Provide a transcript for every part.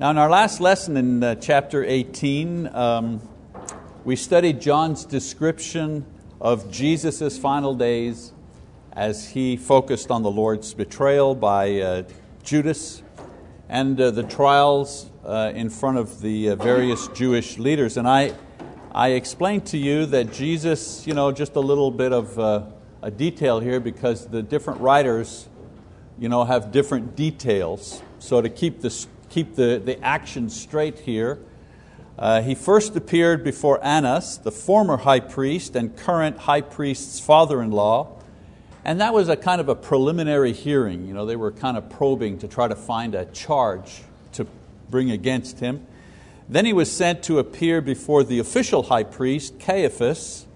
Now, in our last lesson in uh, chapter 18, um, we studied John's description of Jesus' final days as he focused on the Lord's betrayal by uh, Judas and uh, the trials uh, in front of the uh, various Jewish leaders. And I, I explained to you that Jesus, you know, just a little bit of uh, a detail here because the different writers you know, have different details. So to keep this keep the, the action straight here. Uh, he first appeared before Annas, the former high priest and current high priest's father in law. And that was a kind of a preliminary hearing. You know, they were kind of probing to try to find a charge to bring against him. Then he was sent to appear before the official high priest, Caiaphas,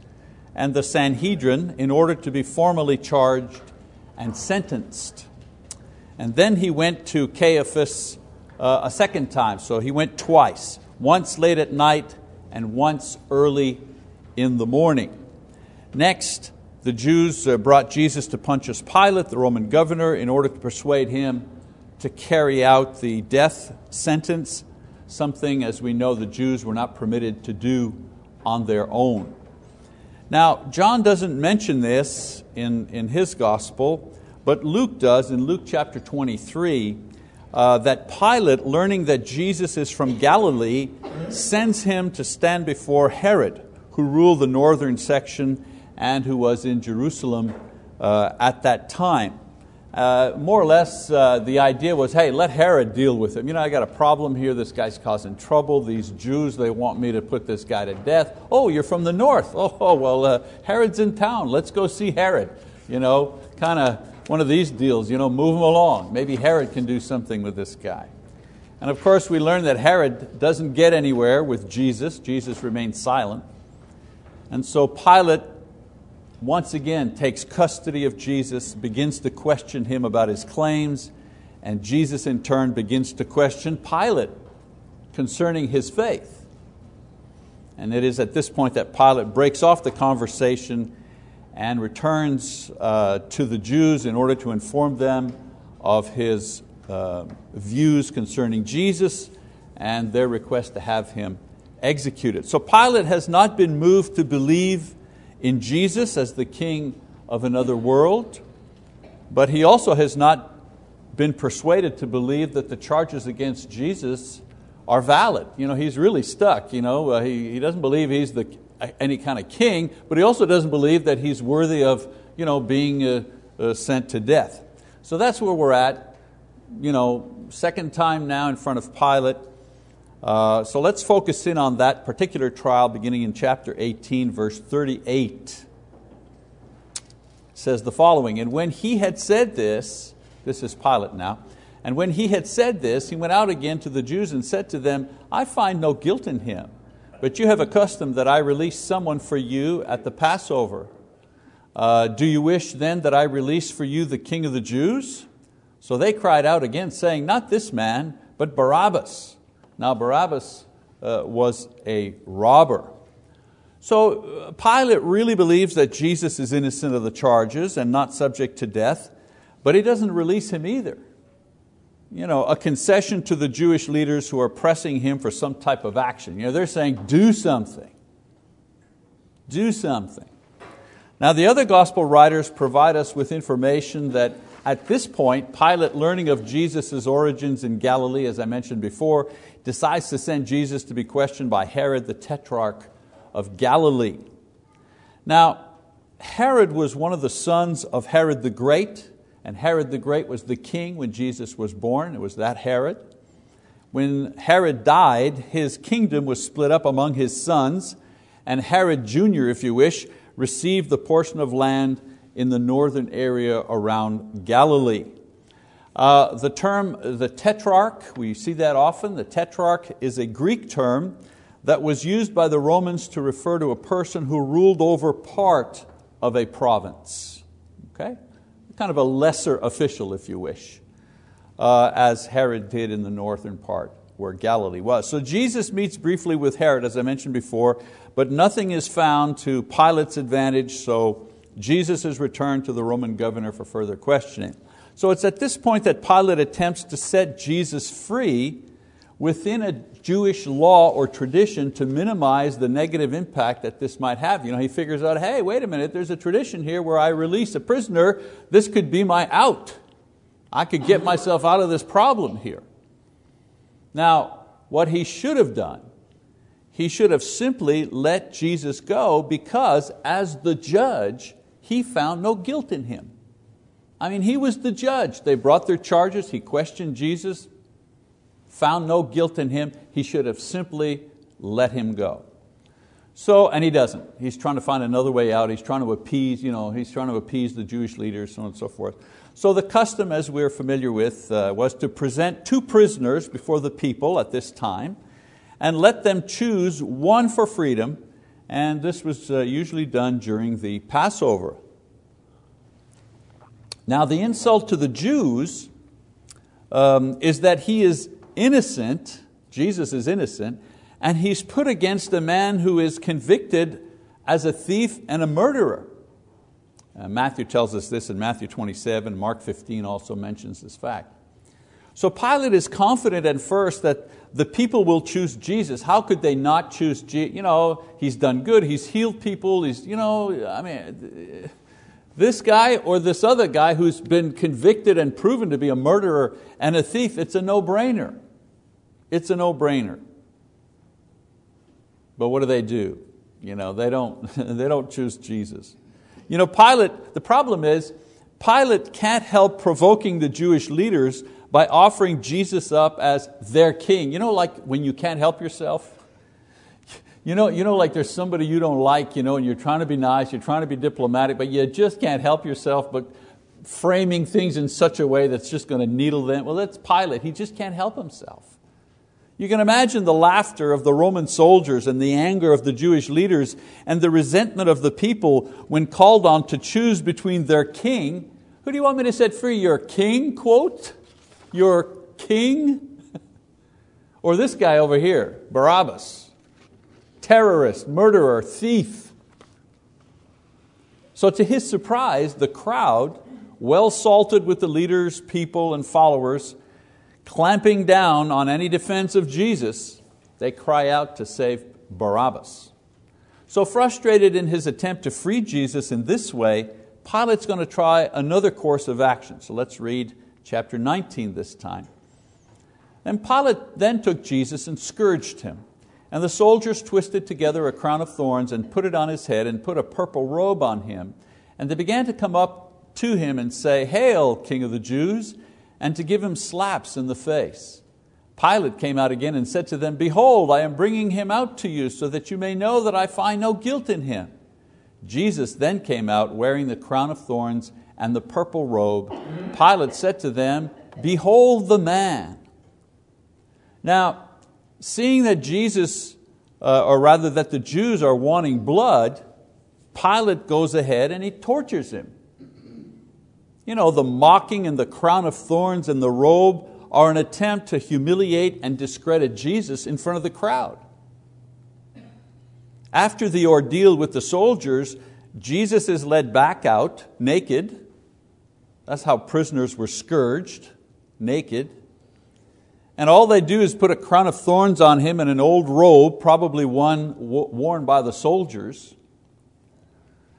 and the Sanhedrin in order to be formally charged and sentenced. And then he went to Caiaphas a second time. So he went twice, once late at night and once early in the morning. Next, the Jews uh, brought Jesus to Pontius Pilate, the Roman governor, in order to persuade him to carry out the death sentence, something, as we know, the Jews were not permitted to do on their own. Now, John doesn't mention this in, in his gospel, but Luke does in Luke chapter 23 uh, that Pilate, learning that Jesus is from Galilee, sends him to stand before Herod, who ruled the northern section and who was in Jerusalem uh, at that time. Uh, more or less, uh, the idea was hey, let Herod deal with him. You know, I got a problem here, this guy's causing trouble. These Jews, they want me to put this guy to death. Oh, you're from the north. Oh, well, uh, Herod's in town. Let's go see Herod. You know, kind of one of these deals, you know, move him along. Maybe Herod can do something with this guy. And of course, we learn that Herod doesn't get anywhere with Jesus. Jesus remains silent. And so Pilate once again takes custody of Jesus, begins to question him about his claims, and Jesus in turn begins to question Pilate concerning his faith. And it is at this point that Pilate breaks off the conversation and returns uh, to the Jews in order to inform them of his uh, views concerning Jesus and their request to have him executed. So Pilate has not been moved to believe in Jesus as the king of another world, but he also has not been persuaded to believe that the charges against Jesus are valid. You know, he's really stuck. You know, uh, he, he doesn't believe he's the any kind of king, but he also doesn't believe that he's worthy of you know, being uh, uh, sent to death. So that's where we're at. You know, second time now in front of Pilate. Uh, so let's focus in on that particular trial beginning in chapter 18, verse 38. It says the following And when he had said this, this is Pilate now, and when he had said this, he went out again to the Jews and said to them, I find no guilt in him. But you have a custom that I release someone for you at the Passover. Uh, do you wish then that I release for you the king of the Jews? So they cried out again, saying, Not this man, but Barabbas. Now, Barabbas uh, was a robber. So uh, Pilate really believes that Jesus is innocent of the charges and not subject to death, but he doesn't release him either you know, a concession to the Jewish leaders who are pressing him for some type of action. You know, they're saying, do something. Do something. Now, the other gospel writers provide us with information that at this point, Pilate, learning of Jesus' origins in Galilee, as I mentioned before, decides to send Jesus to be questioned by Herod, the tetrarch of Galilee. Now, Herod was one of the sons of Herod the Great, and Herod the Great was the king when Jesus was born. It was that Herod. When Herod died, his kingdom was split up among his sons, and Herod Jr., if you wish, received the portion of land in the northern area around Galilee. Uh, the term the tetrarch, we see that often. The tetrarch is a Greek term that was used by the Romans to refer to a person who ruled over part of a province. Okay? Kind of a lesser official, if you wish, uh, as Herod did in the northern part where Galilee was. So Jesus meets briefly with Herod, as I mentioned before, but nothing is found to Pilate's advantage, so Jesus is returned to the Roman governor for further questioning. So it's at this point that Pilate attempts to set Jesus free within a Jewish law or tradition to minimize the negative impact that this might have. You know, he figures out, hey, wait a minute, there's a tradition here where I release a prisoner. This could be my out. I could get myself out of this problem here. Now, what he should have done, he should have simply let Jesus go because, as the judge, he found no guilt in him. I mean, he was the judge. They brought their charges, he questioned Jesus, found no guilt in him. He should have simply let him go. So, and he doesn't. He's trying to find another way out. He's trying to appease, you know, he's trying to appease the Jewish leaders, so on and so forth. So the custom, as we're familiar with, uh, was to present two prisoners before the people at this time and let them choose one for freedom, and this was uh, usually done during the Passover. Now, the insult to the Jews um, is that he is innocent, Jesus is innocent, and he's put against a man who is convicted as a thief and a murderer. Uh, Matthew tells us this in Matthew 27, Mark 15 also mentions this fact. So Pilate is confident at first that the people will choose Jesus. How could they not choose Jesus? You know, he's done good, he's healed people, he's, you know, I mean, this guy or this other guy who's been convicted and proven to be a murderer and a thief, it's a no-brainer. It's a no-brainer. But what do they do? You know, they don't, they don't choose Jesus. You know, Pilate, the problem is, Pilate can't help provoking the Jewish leaders by offering Jesus up as their king. You know, like when you can't help yourself? You know, you know, like there's somebody you don't like, you know, and you're trying to be nice, you're trying to be diplomatic, but you just can't help yourself but framing things in such a way that's just going to needle them. Well, that's Pilate. He just can't help himself. You can imagine the laughter of the Roman soldiers and the anger of the Jewish leaders and the resentment of the people when called on to choose between their king. Who do you want me to set free? Your king, quote? Your king? or this guy over here, Barabbas, terrorist, murderer, thief. So, to his surprise, the crowd, well salted with the leaders, people, and followers, clamping down on any defense of Jesus, they cry out to save Barabbas. So frustrated in his attempt to free Jesus in this way, Pilate's going to try another course of action. So let's read chapter 19 this time. And Pilate then took Jesus and scourged him. And the soldiers twisted together a crown of thorns and put it on his head and put a purple robe on him. And they began to come up to him and say, Hail, King of the Jews! And to give him slaps in the face. Pilate came out again and said to them, Behold, I am bringing him out to you so that you may know that I find no guilt in him. Jesus then came out wearing the crown of thorns and the purple robe. Pilate said to them, Behold the man. Now, seeing that Jesus, uh, or rather that the Jews are wanting blood, Pilate goes ahead and he tortures him. You know, the mocking and the crown of thorns and the robe are an attempt to humiliate and discredit Jesus in front of the crowd. After the ordeal with the soldiers, Jesus is led back out naked. That's how prisoners were scourged, naked. And all they do is put a crown of thorns on him and an old robe, probably one worn by the soldiers.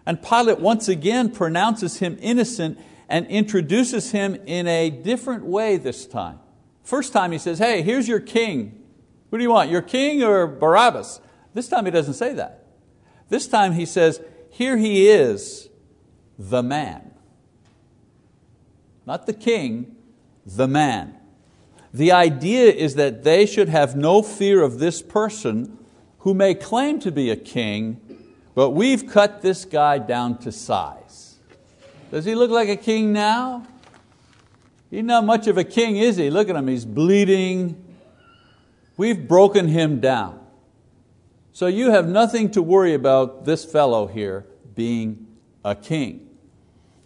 And Pilate once again pronounces him innocent and introduces him in a different way this time. First time he says, hey, here's your king. Who do you want, your king or Barabbas? This time he doesn't say that. This time he says, here he is, the man. Not the king, the man. The idea is that they should have no fear of this person who may claim to be a king, but we've cut this guy down to size. Does he look like a king now? He's not much of a king, is he? Look at him, he's bleeding. We've broken him down. So you have nothing to worry about this fellow here being a king.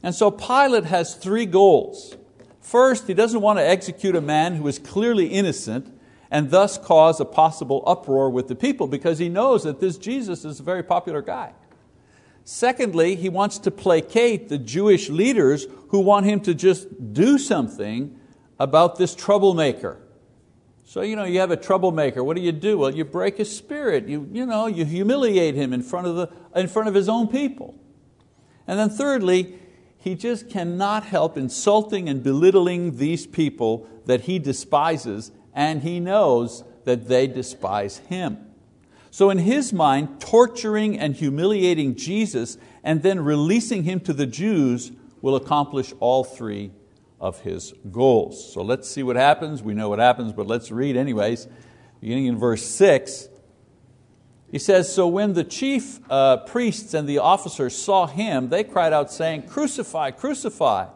And so Pilate has three goals. First, he doesn't want to execute a man who is clearly innocent and thus cause a possible uproar with the people because he knows that this Jesus is a very popular guy. Secondly, he wants to placate the Jewish leaders who want him to just do something about this troublemaker. So you know you have a troublemaker. What do you do? Well, you break his spirit. You, you, know, you humiliate him in front, of the, in front of his own people. And then thirdly, he just cannot help insulting and belittling these people that he despises, and he knows that they despise him. So, in his mind, torturing and humiliating Jesus and then releasing him to the Jews will accomplish all three of his goals. So let's see what happens. We know what happens, but let's read anyways. Beginning in verse 6, he says, So when the chief uh, priests and the officers saw him, they cried out, saying, Crucify, crucify.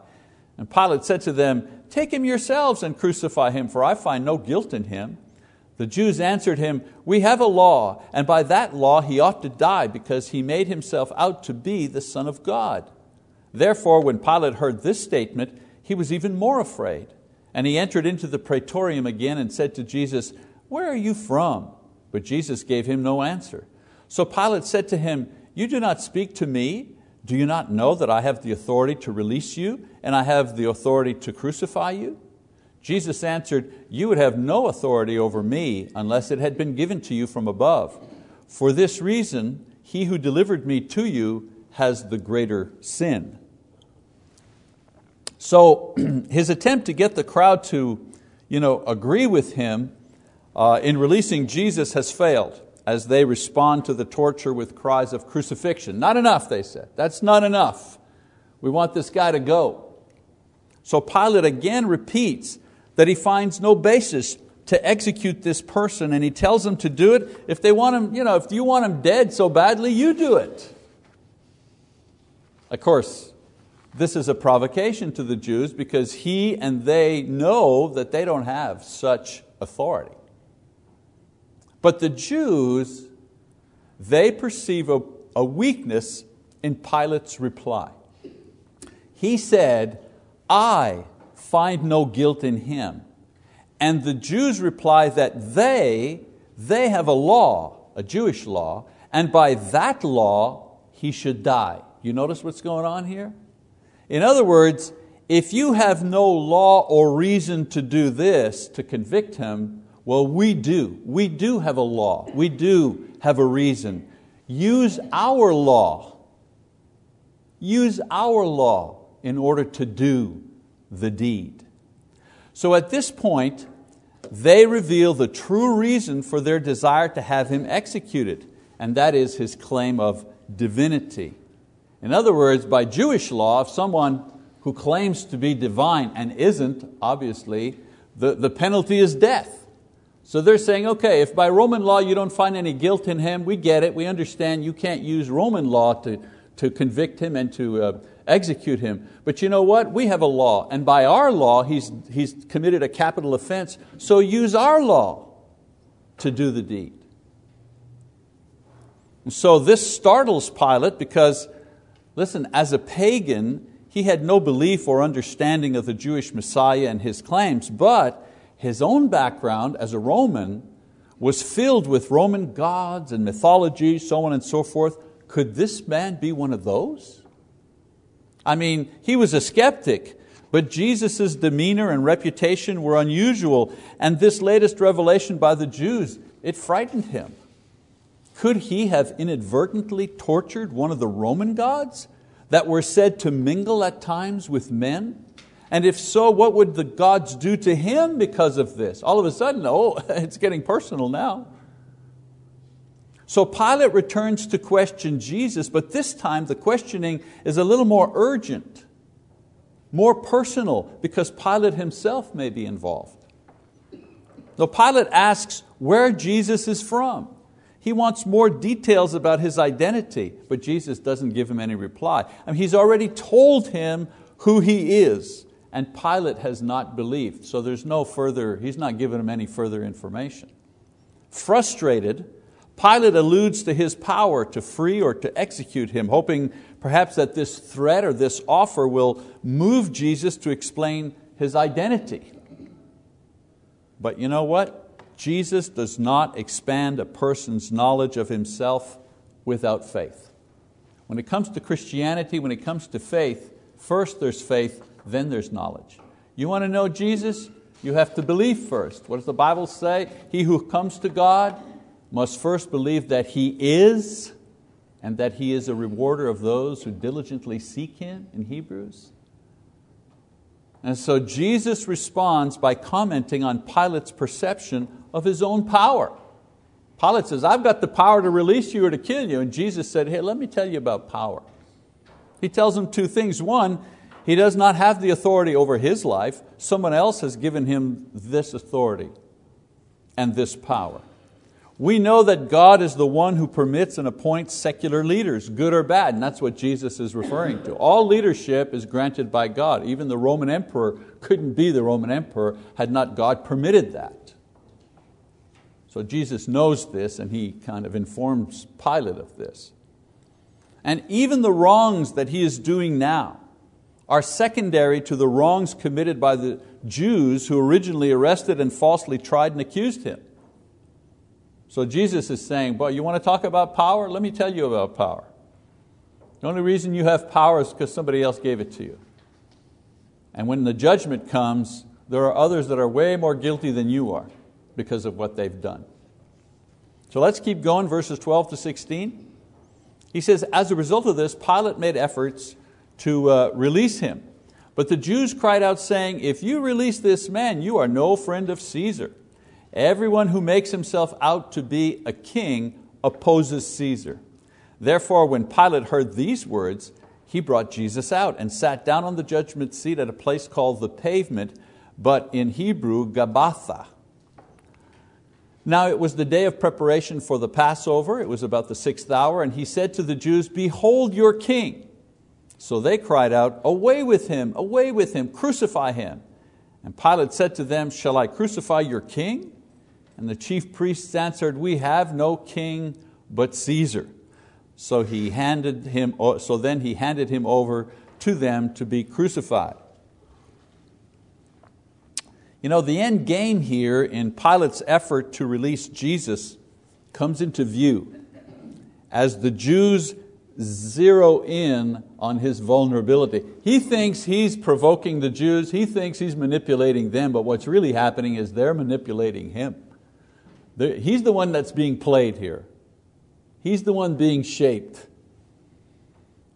And Pilate said to them, Take him yourselves and crucify him, for I find no guilt in him. The Jews answered him, We have a law, and by that law he ought to die, because he made himself out to be the Son of God. Therefore, when Pilate heard this statement, he was even more afraid. And he entered into the praetorium again and said to Jesus, Where are you from? But Jesus gave him no answer. So Pilate said to him, You do not speak to me? Do you not know that I have the authority to release you and I have the authority to crucify you? Jesus answered, You would have no authority over me unless it had been given to you from above. For this reason, he who delivered me to you has the greater sin. So his attempt to get the crowd to you know, agree with him uh, in releasing Jesus has failed as they respond to the torture with cries of crucifixion. Not enough, they said. That's not enough. We want this guy to go. So Pilate again repeats that he finds no basis to execute this person and he tells them to do it. If they want him, you know, if you want him dead so badly, you do it. Of course, this is a provocation to the Jews because he and they know that they don't have such authority. But the Jews, they perceive a, a weakness in Pilate's reply. He said, I find no guilt in him. And the Jews reply that they, they have a law, a Jewish law, and by that law he should die. You notice what's going on here? In other words, if you have no law or reason to do this, to convict him, well, we do. We do have a law. We do have a reason. Use our law. Use our law in order to do the deed. So at this point, they reveal the true reason for their desire to have him executed, and that is his claim of divinity. In other words, by Jewish law, if someone who claims to be divine and isn't, obviously, the, the penalty is death. So they're saying, okay, if by Roman law you don't find any guilt in him, we get it, we understand you can't use Roman law to, to convict him and to uh, execute him. But you know what? We have a law, and by our law he's, he's committed a capital offense, so use our law to do the deed. And so this startles Pilate because, listen, as a pagan, he had no belief or understanding of the Jewish Messiah and his claims, but his own background as a Roman was filled with Roman gods and mythology, so on and so forth. Could this man be one of those? I mean, he was a skeptic, but Jesus' demeanor and reputation were unusual, and this latest revelation by the Jews, it frightened him. Could he have inadvertently tortured one of the Roman gods that were said to mingle at times with men? And if so, what would the gods do to him because of this? All of a sudden, oh, it's getting personal now. So Pilate returns to question Jesus, but this time the questioning is a little more urgent, more personal, because Pilate himself may be involved. So Pilate asks where Jesus is from. He wants more details about his identity, but Jesus doesn't give him any reply. I mean, he's already told him who he is and Pilate has not believed, so there's no further, he's not given him any further information. Frustrated, Pilate alludes to his power to free or to execute him, hoping perhaps that this threat or this offer will move Jesus to explain his identity. But you know what? Jesus does not expand a person's knowledge of himself without faith. When it comes to Christianity, when it comes to faith, first there's faith, then there's knowledge. You want to know Jesus? You have to believe first. What does the Bible say? He who comes to God must first believe that He is and that He is a rewarder of those who diligently seek Him in Hebrews. And so Jesus responds by commenting on Pilate's perception of his own power. Pilate says, I've got the power to release you or to kill you. And Jesus said, Hey, let me tell you about power. He tells him two things. One, he does not have the authority over his life, someone else has given him this authority and this power. We know that God is the one who permits and appoints secular leaders, good or bad, and that's what Jesus is referring to. All leadership is granted by God. Even the Roman emperor couldn't be the Roman emperor had not God permitted that. So Jesus knows this and he kind of informs Pilate of this. And even the wrongs that he is doing now are secondary to the wrongs committed by the Jews who originally arrested and falsely tried and accused him. So Jesus is saying, Boy, you want to talk about power? Let me tell you about power. The only reason you have power is because somebody else gave it to you. And when the judgment comes, there are others that are way more guilty than you are because of what they've done. So let's keep going, verses 12 to 16. He says, As a result of this, Pilate made efforts to uh, release him. But the Jews cried out, saying, If you release this man, you are no friend of Caesar. Everyone who makes himself out to be a king opposes Caesar. Therefore, when Pilate heard these words, he brought Jesus out and sat down on the judgment seat at a place called the pavement, but in Hebrew, Gabbatha. Now it was the day of preparation for the Passover, it was about the sixth hour, and he said to the Jews, Behold your king. So they cried out, Away with him, away with him, crucify him. And Pilate said to them, Shall I crucify your king? And the chief priests answered, We have no king but Caesar. So, he handed him, so then he handed him over to them to be crucified. You know, the end game here in Pilate's effort to release Jesus comes into view as the Jews zero in on his vulnerability. He thinks he's provoking the Jews, he thinks he's manipulating them, but what's really happening is they're manipulating him. He's the one that's being played here. He's the one being shaped.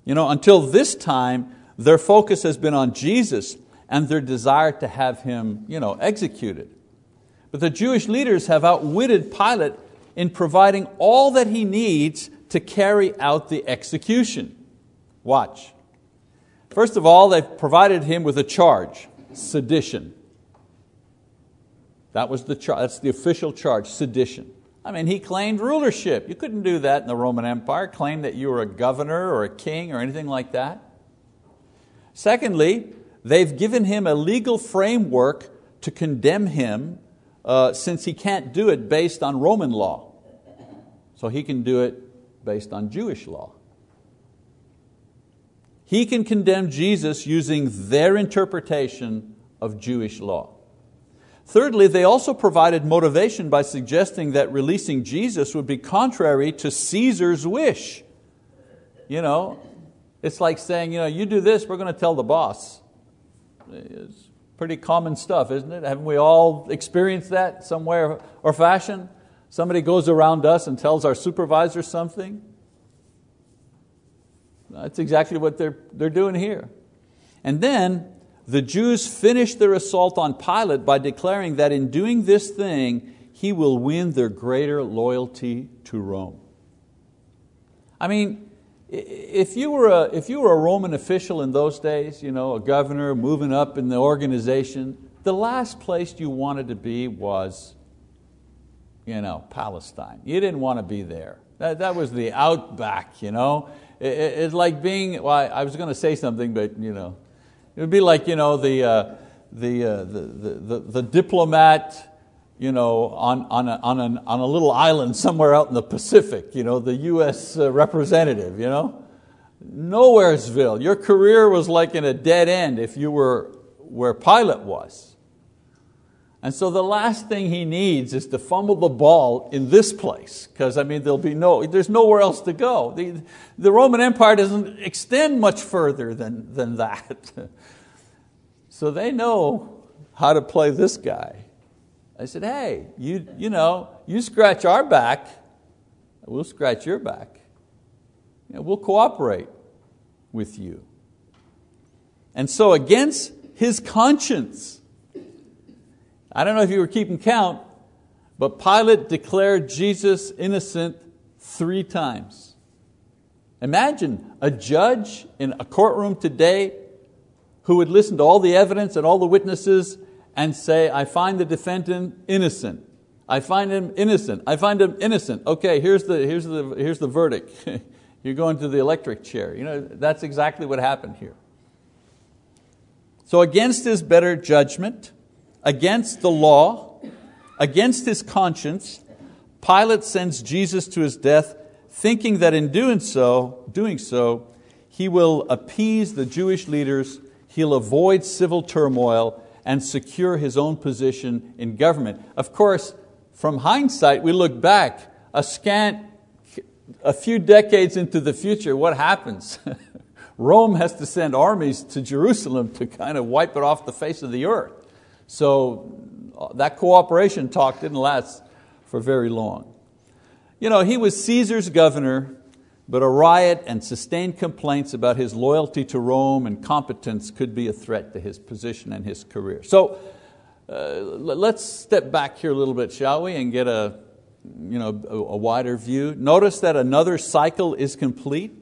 You know, until this time, their focus has been on Jesus and their desire to have Him you know, executed. But the Jewish leaders have outwitted Pilate in providing all that he needs to carry out the execution. Watch. First of all, they've provided him with a charge sedition. That was the char- that's the official charge, sedition. I mean, he claimed rulership. You couldn't do that in the Roman Empire, claim that you were a governor or a king or anything like that. Secondly, they've given him a legal framework to condemn him uh, since he can't do it based on Roman law. So he can do it based on Jewish law. He can condemn Jesus using their interpretation of Jewish law. Thirdly, they also provided motivation by suggesting that releasing Jesus would be contrary to Caesar's wish. You know, it's like saying, you know, you do this, we're going to tell the boss. It's pretty common stuff, isn't it? Haven't we all experienced that somewhere or fashion? Somebody goes around us and tells our supervisor something. That's exactly what they're, they're doing here. And then the Jews finished their assault on Pilate by declaring that in doing this thing, he will win their greater loyalty to Rome. I mean, if you were a, if you were a Roman official in those days, you know, a governor moving up in the organization, the last place you wanted to be was you know, Palestine. You didn't want to be there. That, that was the outback. You know? It, it, it's like being, well, I was going to say something, but you know, it would be like you know, the, uh, the, uh, the, the, the, diplomat you know, on, on, a, on, an, on a little island somewhere out in the Pacific, you know, the US uh, representative. You know? Nowheresville. Your career was like in a dead end if you were where Pilate was. And so the last thing he needs is to fumble the ball in this place, because I mean, there'll be no, there's nowhere else to go. The, the Roman Empire doesn't extend much further than, than that. so they know how to play this guy. I said, hey, you, you know, you scratch our back, we'll scratch your back. You know, we'll cooperate with you. And so against his conscience, I don't know if you were keeping count, but Pilate declared Jesus innocent three times. Imagine a judge in a courtroom today who would listen to all the evidence and all the witnesses and say, I find the defendant innocent. I find him innocent. I find him innocent. Okay, here's the, here's the, here's the verdict. You're going to the electric chair. You know, that's exactly what happened here. So against his better judgment, against the law, against his conscience, Pilate sends Jesus to his death, thinking that in doing so, doing so, he will appease the Jewish leaders, he'll avoid civil turmoil, and secure his own position in government. Of course, from hindsight, we look back, a scant, a few decades into the future, what happens? Rome has to send armies to Jerusalem to kind of wipe it off the face of the earth. So uh, that cooperation talk didn't last for very long. You know, he was Caesar's governor, but a riot and sustained complaints about his loyalty to Rome and competence could be a threat to his position and his career. So uh, let's step back here a little bit, shall we, and get a, you know, a, a wider view. Notice that another cycle is complete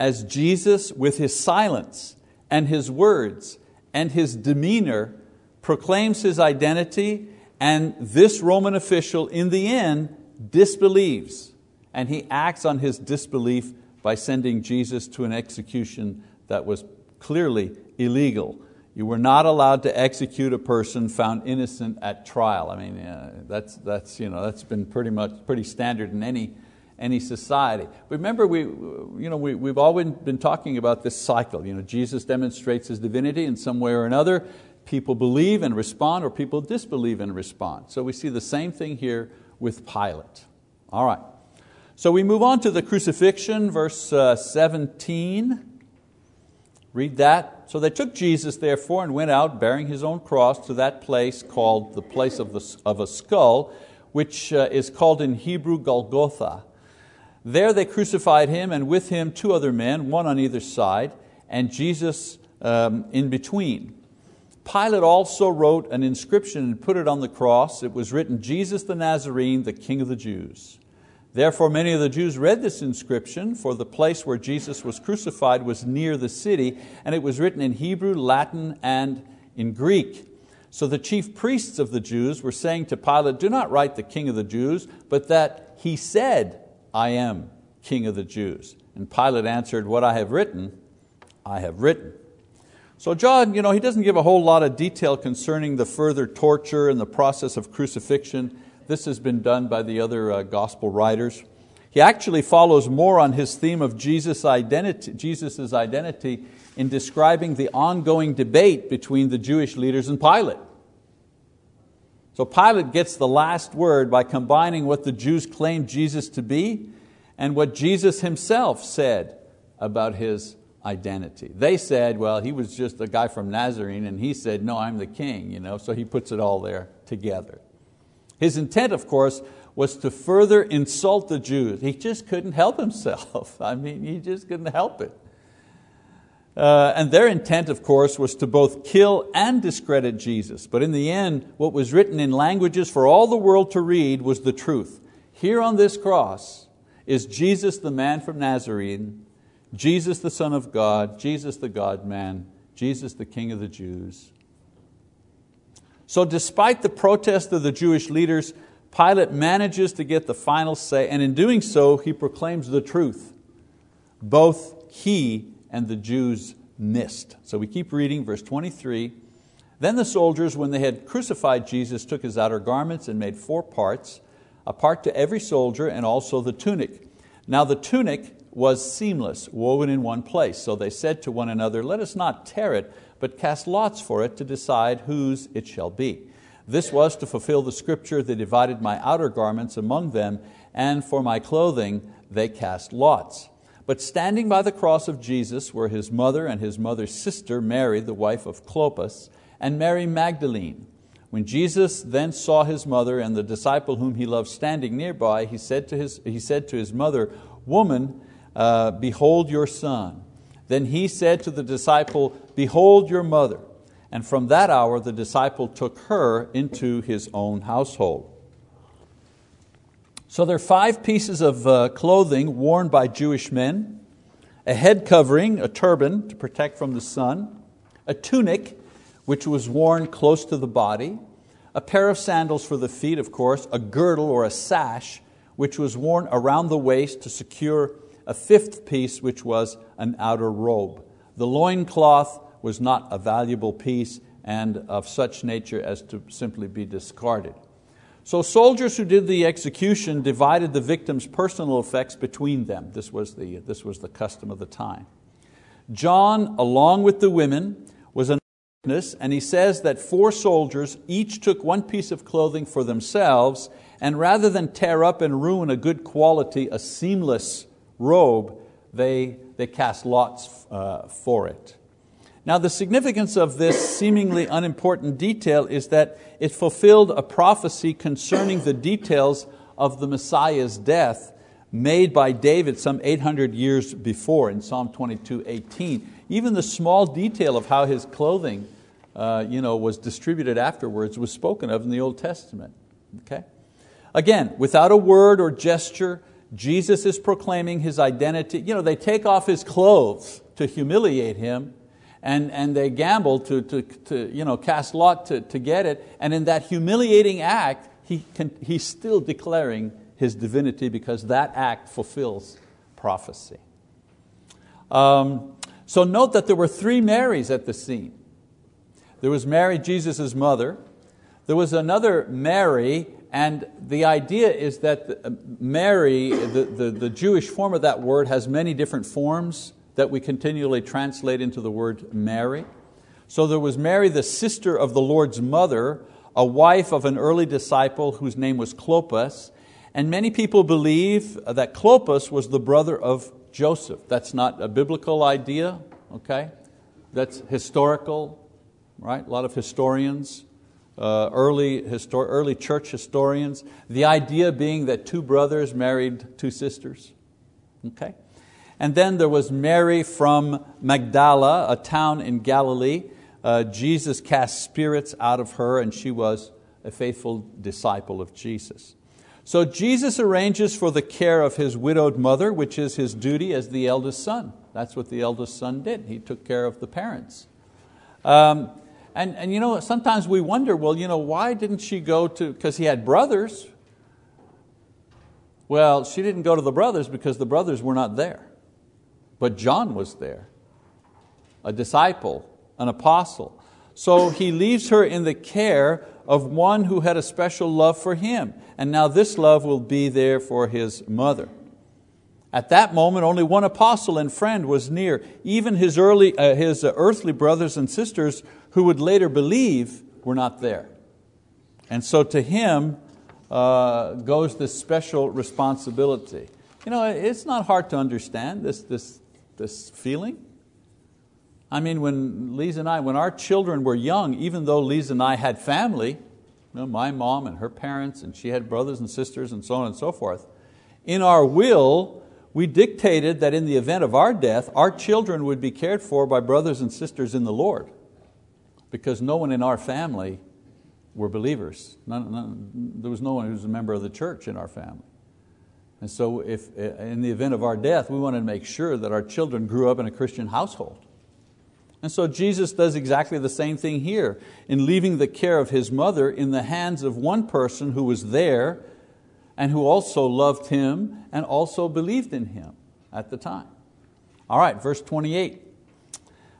as Jesus, with His silence and His words and His demeanor, proclaims His identity, and this Roman official, in the end, disbelieves and he acts on his disbelief by sending Jesus to an execution that was clearly illegal. You were not allowed to execute a person found innocent at trial. I mean, uh, that's, that's, you know, that's been pretty much pretty standard in any, any society. Remember, we, you know, we, we've always been talking about this cycle. You know, Jesus demonstrates His divinity in some way or another. People believe and respond, or people disbelieve and respond. So we see the same thing here with Pilate. All right. So we move on to the crucifixion, verse uh, 17. Read that. So they took Jesus, therefore, and went out bearing his own cross to that place called the place of, the, of a skull, which uh, is called in Hebrew Golgotha. There they crucified him, and with him two other men, one on either side, and Jesus um, in between. Pilate also wrote an inscription and put it on the cross. It was written, Jesus the Nazarene, the King of the Jews. Therefore, many of the Jews read this inscription, for the place where Jesus was crucified was near the city, and it was written in Hebrew, Latin, and in Greek. So the chief priests of the Jews were saying to Pilate, Do not write the King of the Jews, but that he said, I am King of the Jews. And Pilate answered, What I have written, I have written. So John, you know, he doesn't give a whole lot of detail concerning the further torture and the process of crucifixion. This has been done by the other uh, gospel writers. He actually follows more on his theme of Jesus' identity, Jesus's identity in describing the ongoing debate between the Jewish leaders and Pilate. So Pilate gets the last word by combining what the Jews claimed Jesus to be and what Jesus himself said about his identity. They said, well, he was just a guy from Nazarene, and he said, no, I'm the king. You know? So he puts it all there together. His intent, of course, was to further insult the Jews. He just couldn't help himself. I mean, he just couldn't help it. Uh, and their intent, of course, was to both kill and discredit Jesus. But in the end, what was written in languages for all the world to read was the truth. Here on this cross is Jesus, the man from Nazarene, Jesus, the Son of God, Jesus, the God man, Jesus, the King of the Jews. So, despite the protest of the Jewish leaders, Pilate manages to get the final say, and in doing so, he proclaims the truth. Both he and the Jews missed. So we keep reading, verse 23. Then the soldiers, when they had crucified Jesus, took his outer garments and made four parts, a part to every soldier, and also the tunic. Now the tunic was seamless, woven in one place. So they said to one another, Let us not tear it, but cast lots for it to decide whose it shall be. This was to fulfill the scripture, they divided my outer garments among them, and for my clothing they cast lots. But standing by the cross of Jesus were his mother and his mother's sister, Mary, the wife of Clopas, and Mary Magdalene. When Jesus then saw his mother and the disciple whom he loved standing nearby, he said to his, he said to his mother, Woman, uh, behold your son. Then he said to the disciple, Behold your mother. And from that hour the disciple took her into his own household. So there are five pieces of uh, clothing worn by Jewish men a head covering, a turban to protect from the sun, a tunic, which was worn close to the body, a pair of sandals for the feet, of course, a girdle or a sash, which was worn around the waist to secure a fifth piece, which was an outer robe. The loincloth was not a valuable piece and of such nature as to simply be discarded. So soldiers who did the execution divided the victim's personal effects between them. This was the, this was the custom of the time. John, along with the women, was an witness, and he says that four soldiers each took one piece of clothing for themselves, and rather than tear up and ruin a good quality, a seamless robe, they, they cast lots uh, for it. Now, the significance of this seemingly unimportant detail is that it fulfilled a prophecy concerning the details of the Messiah's death made by David some 800 years before in Psalm 22 18. Even the small detail of how his clothing uh, you know, was distributed afterwards was spoken of in the Old Testament. Okay? Again, without a word or gesture, Jesus is proclaiming His identity. You know, they take off His clothes to humiliate Him, and, and they gamble to, to, to you know, cast lot to, to get it. And in that humiliating act, he can, he's still declaring his divinity because that act fulfills prophecy. Um, so note that there were three Marys at the scene. There was Mary, Jesus' mother. There was another Mary, and the idea is that uh, Mary, the, the, the Jewish form of that word, has many different forms that we continually translate into the word Mary. So there was Mary, the sister of the Lord's mother, a wife of an early disciple whose name was Clopas. And many people believe that Clopas was the brother of Joseph. That's not a biblical idea, okay? That's historical, right? A lot of historians, uh, early, histor- early church historians. The idea being that two brothers married two sisters, okay? And then there was Mary from Magdala, a town in Galilee. Uh, Jesus cast spirits out of her, and she was a faithful disciple of Jesus. So Jesus arranges for the care of his widowed mother, which is his duty as the eldest son. That's what the eldest son did. He took care of the parents. Um, and, and you know, sometimes we wonder, well, you know, why didn't she go to, because he had brothers. Well, she didn't go to the brothers because the brothers were not there. But John was there, a disciple, an apostle. So he leaves her in the care of one who had a special love for him. And now this love will be there for his mother. At that moment, only one apostle and friend was near. Even his, early, uh, his earthly brothers and sisters who would later believe were not there. And so to him uh, goes this special responsibility. You know, it's not hard to understand this, this, this feeling? I mean, when Lisa and I, when our children were young, even though Lisa and I had family, you know, my mom and her parents, and she had brothers and sisters and so on and so forth, in our will, we dictated that in the event of our death, our children would be cared for by brothers and sisters in the Lord. Because no one in our family were believers. None, none, there was no one who was a member of the church in our family. And so if, in the event of our death, we wanted to make sure that our children grew up in a Christian household. And so Jesus does exactly the same thing here in leaving the care of his mother in the hands of one person who was there and who also loved him and also believed in him at the time. All right, verse 28.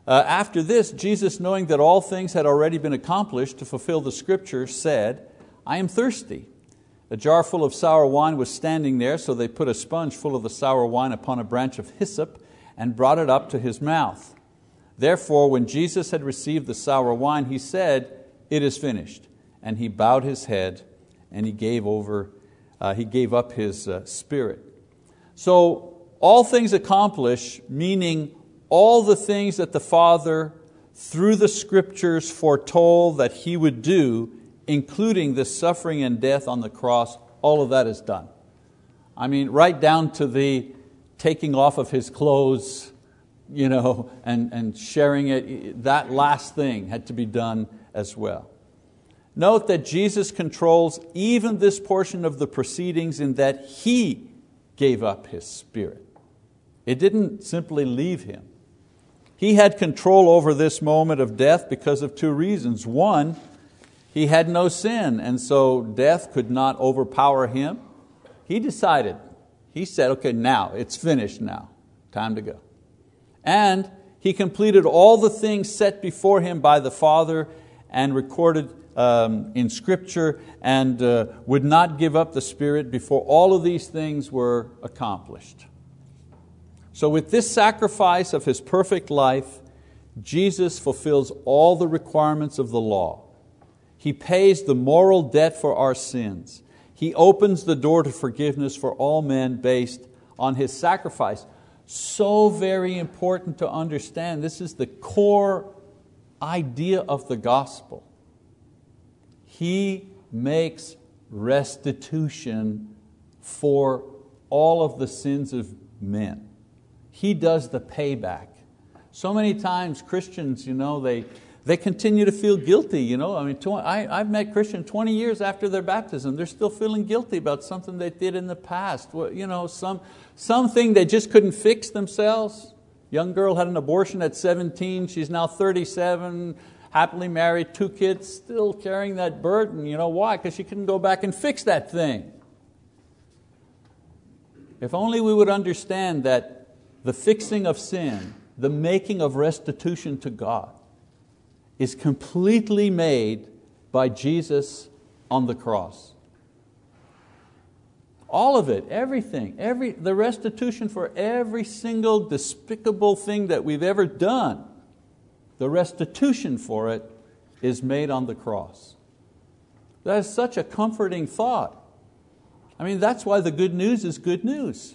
Uh, after this, Jesus, knowing that all things had already been accomplished to fulfill the scripture, said, I am thirsty. A jar full of sour wine was standing there, so they put a sponge full of the sour wine upon a branch of hyssop and brought it up to his mouth. Therefore, when Jesus had received the sour wine, he said, It is finished. And he bowed his head and he gave, over, uh, he gave up his uh, spirit. So, all things accomplished, meaning all the things that the Father through the scriptures foretold that He would do, including the suffering and death on the cross, all of that is done. I mean, right down to the taking off of His clothes you know, and, and sharing it, that last thing had to be done as well. Note that Jesus controls even this portion of the proceedings in that He gave up His Spirit. It didn't simply leave Him. He had control over this moment of death because of two reasons. One, He had no sin, and so death could not overpower Him. He decided, He said, okay, now, it's finished now, time to go. And he completed all the things set before him by the Father and recorded um, in Scripture and uh, would not give up the Spirit before all of these things were accomplished. So, with this sacrifice of His perfect life, Jesus fulfills all the requirements of the law. He pays the moral debt for our sins. He opens the door to forgiveness for all men based on His sacrifice so very important to understand. This is the core idea of the gospel. He makes restitution for all of the sins of men. He does the payback. So many times Christians, you know, they, they continue to feel guilty. You know? I mean, I, I've met Christians 20 years after their baptism, they're still feeling guilty about something they did in the past. You know, some, something they just couldn't fix themselves. Young girl had an abortion at 17, she's now 37, happily married, two kids, still carrying that burden. You know why? Because she couldn't go back and fix that thing. If only we would understand that the fixing of sin, the making of restitution to God, is completely made by Jesus on the cross. All of it, everything, every, the restitution for every single despicable thing that we've ever done, the restitution for it is made on the cross. That is such a comforting thought. I mean, that's why the good news is good news.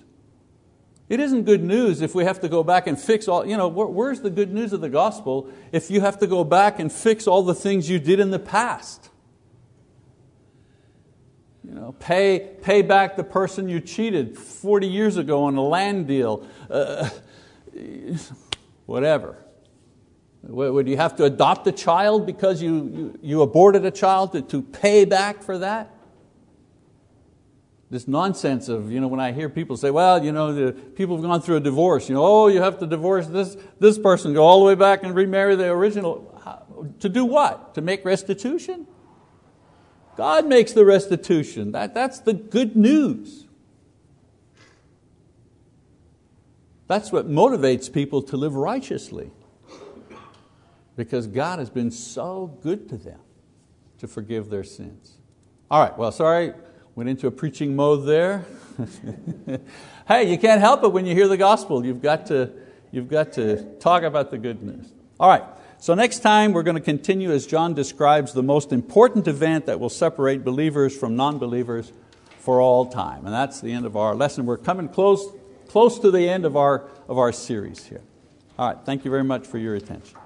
It isn't good news if we have to go back and fix all, you know, where's the good news of the gospel if you have to go back and fix all the things you did in the past? You know, pay, pay back the person you cheated 40 years ago on a land deal, uh, whatever. Would you have to adopt a child because you, you, you aborted a child to, to pay back for that? This nonsense of, you know, when I hear people say, well, you know, the people have gone through a divorce, you know, oh, you have to divorce this, this person, go all the way back and remarry the original. Uh, to do what? To make restitution? God makes the restitution. That, that's the good news. That's what motivates people to live righteously. Because God has been so good to them to forgive their sins. All right, well, sorry, Went into a preaching mode there. hey, you can't help it when you hear the gospel. You've got, to, you've got to talk about the good news. All right, so next time we're going to continue as John describes the most important event that will separate believers from non believers for all time. And that's the end of our lesson. We're coming close, close to the end of our, of our series here. All right, thank you very much for your attention.